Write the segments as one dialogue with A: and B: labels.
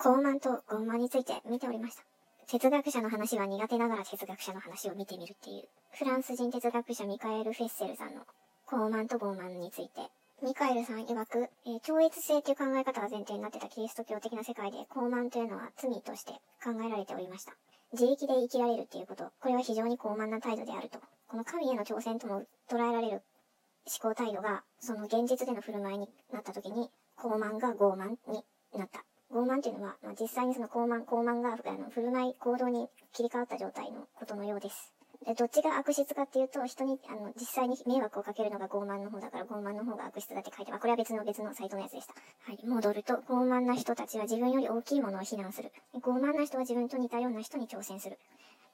A: 高慢と傲慢について見ておりました。哲学者の話は苦手ながら哲学者の話を見てみるっていう、フランス人哲学者ミカエル・フェッセルさんの高慢と傲慢について、ミカエルさん曰く、えー、超越性という考え方が前提になってたキリスト教的な世界で高慢というのは罪として考えられておりました。自力で生きられるっていうこと、これは非常に高慢な態度であると。この神への挑戦とも捉えられる思考態度が、その現実での振る舞いになった時に、高慢が傲慢になった。傲慢っていうのは、まあ、実際にその高慢、高慢があの振る舞い、行動に切り替わった状態のことのようです。で、どっちが悪質かっていうと、人に、あの、実際に迷惑をかけるのが傲慢の方だから、傲慢の方が悪質だって書いて、まあ、これは別の別のサイトのやつでした。はい。戻ると、傲慢な人たちは自分より大きいものを非難する。傲慢な人は自分と似たような人に挑戦する。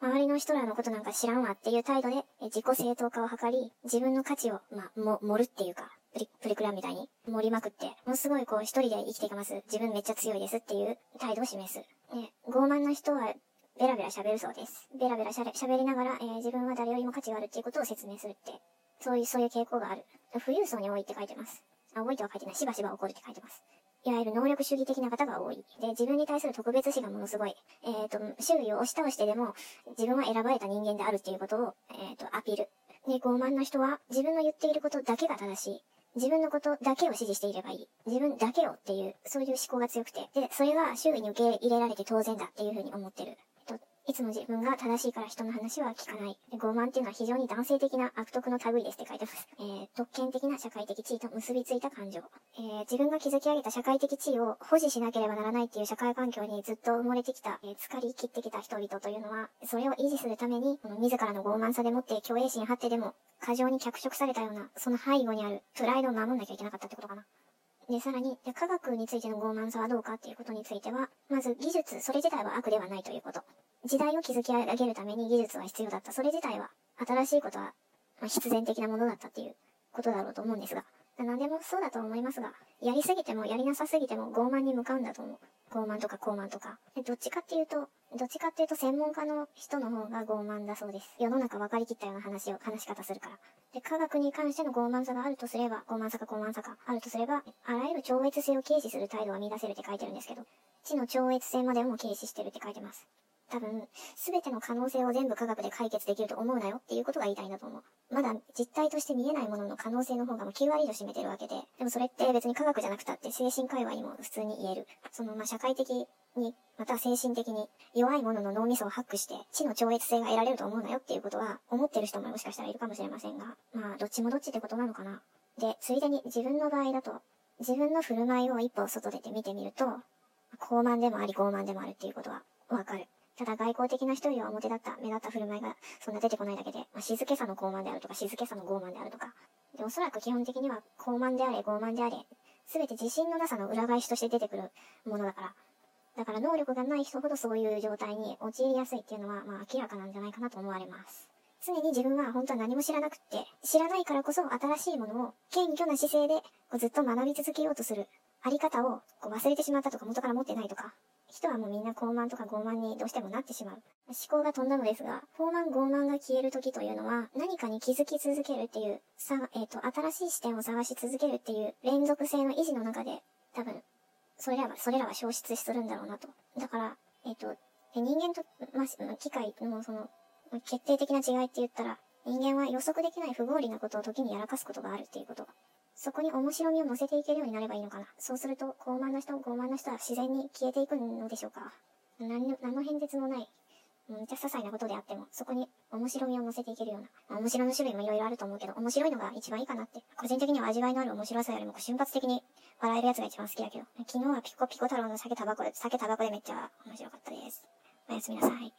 A: 周りの人らのことなんか知らんわっていう態度で、自己正当化を図り、自分の価値を、まあ、も、盛るっていうか、プリ、プリクラみたいに盛りまくって、ものすごいこう一人で生きていきます。自分めっちゃ強いですっていう態度を示す。ね、傲慢な人はベラベラ喋るそうです。ベラベラ喋りながら、えー、自分は誰よりも価値があるっていうことを説明するって、そういう、そういう傾向がある。富裕層に多いって書いてます。あ、多いとは書いてない。しばしば起こるって書いてます。いわゆる能力主義的な方が多い。で、自分に対する特別視がものすごい。えっ、ー、と、周囲を押し倒してでも、自分は選ばれた人間であるっていうことを、えっ、ー、と、アピール。で、傲慢な人は、自分の言っていることだけが正しい。自分のことだけを支持していればいい。自分だけをっていう、そういう思考が強くて。で、それは周囲に受け入れられて当然だっていうふうに思ってる。いつも自分が正しいから人の話は聞かない。で傲慢っていうのは非常に男性的な悪徳の類ですって書いてます。えー、特権的な社会的地位と結びついた感情。えー、自分が築き上げた社会的地位を保持しなければならないっていう社会環境にずっと埋もれてきた、えー、疲れ切ってきた人々というのは、それを維持するために、この自らの傲慢さでもって虚栄心張ってでも、過剰に脚色されたような、その背後にあるプライドを守んなきゃいけなかったってことかな。で、さらに、科学についての傲慢さはどうかっていうことについては、まず技術、それ自体は悪ではないということ。時代を築き上げるために技術は必要だった。それ自体は、新しいことは、ま、必然的なものだったっていうことだろうと思うんですが。何でもそうだと思いますが、やりすぎてもやりなさすぎても傲慢に向かうんだと思う。傲慢とか高慢とか。どっちかっていうと、どっちかっていうと専門家の人の方が傲慢だそうです。世の中分かりきったような話を、話し方するから。で、科学に関しての傲慢さがあるとすれば、傲慢さか高慢さかあるとすれば、あらゆる超越性を軽視する態度は見出せるって書いてるんですけど、知の超越性までも軽視してるって書いてます。多分、すべての可能性を全部科学で解決できると思うなよっていうことが言いたいんだと思う。まだ実態として見えないものの可能性の方がもう9割以上占めてるわけで、でもそれって別に科学じゃなくたって精神界隈にも普通に言える。その、ま、社会的に、また精神的に弱いものの脳みそをハックして、知の超越性が得られると思うなよっていうことは、思ってる人ももしかしたらいるかもしれませんが、まあ、どっちもどっちってことなのかな。で、ついでに自分の場合だと、自分の振る舞いを一歩外出て見てみると、高慢でもあり傲慢でもあるっていうことはわかる。ただ外交的な人よりは表立った、目立った振る舞いがそんな出てこないだけで、まあ、静けさの傲慢であるとか、静けさの傲慢であるとか。で、おそらく基本的には高慢であれ、傲慢であれ、すべて自信のなさの裏返しとして出てくるものだから。だから能力がない人ほどそういう状態に陥りやすいっていうのは、まあ明らかなんじゃないかなと思われます。常に自分は本当は何も知らなくって、知らないからこそ新しいものを謙虚な姿勢でこうずっと学び続けようとするあり方をこう忘れてしまったとか元から持ってないとか、人はもうみんな高慢とか傲慢にどうしてもなってしまう。思考が飛んだのですが、高慢傲慢が消える時というのは、何かに気づき続けるっていう、さ、えっ、ー、と、新しい視点を探し続けるっていう連続性の維持の中で、多分、それらは、それらは消失するんだろうなと。だから、えっ、ー、と、人間と、まあ、機械のその、決定的な違いって言ったら、人間は予測できない不合理なことを時にやらかすことがあるっていうこと。そこに面白みを乗せていけるようになればいいのかな。そうすると、傲慢な人、傲慢な人は自然に消えていくのでしょうか。何の、何の変哲もない、めっちゃ些細なことであっても、そこに面白みを乗せていけるような。まあ、面白の種類もいろいろあると思うけど、面白いのが一番いいかなって。個人的には味わいのある面白さよりも瞬発的に笑えるやつが一番好きだけど。昨日はピコピコ太郎の酒タバコで、酒タバコでめっちゃ面白かったです。おやすみなさい。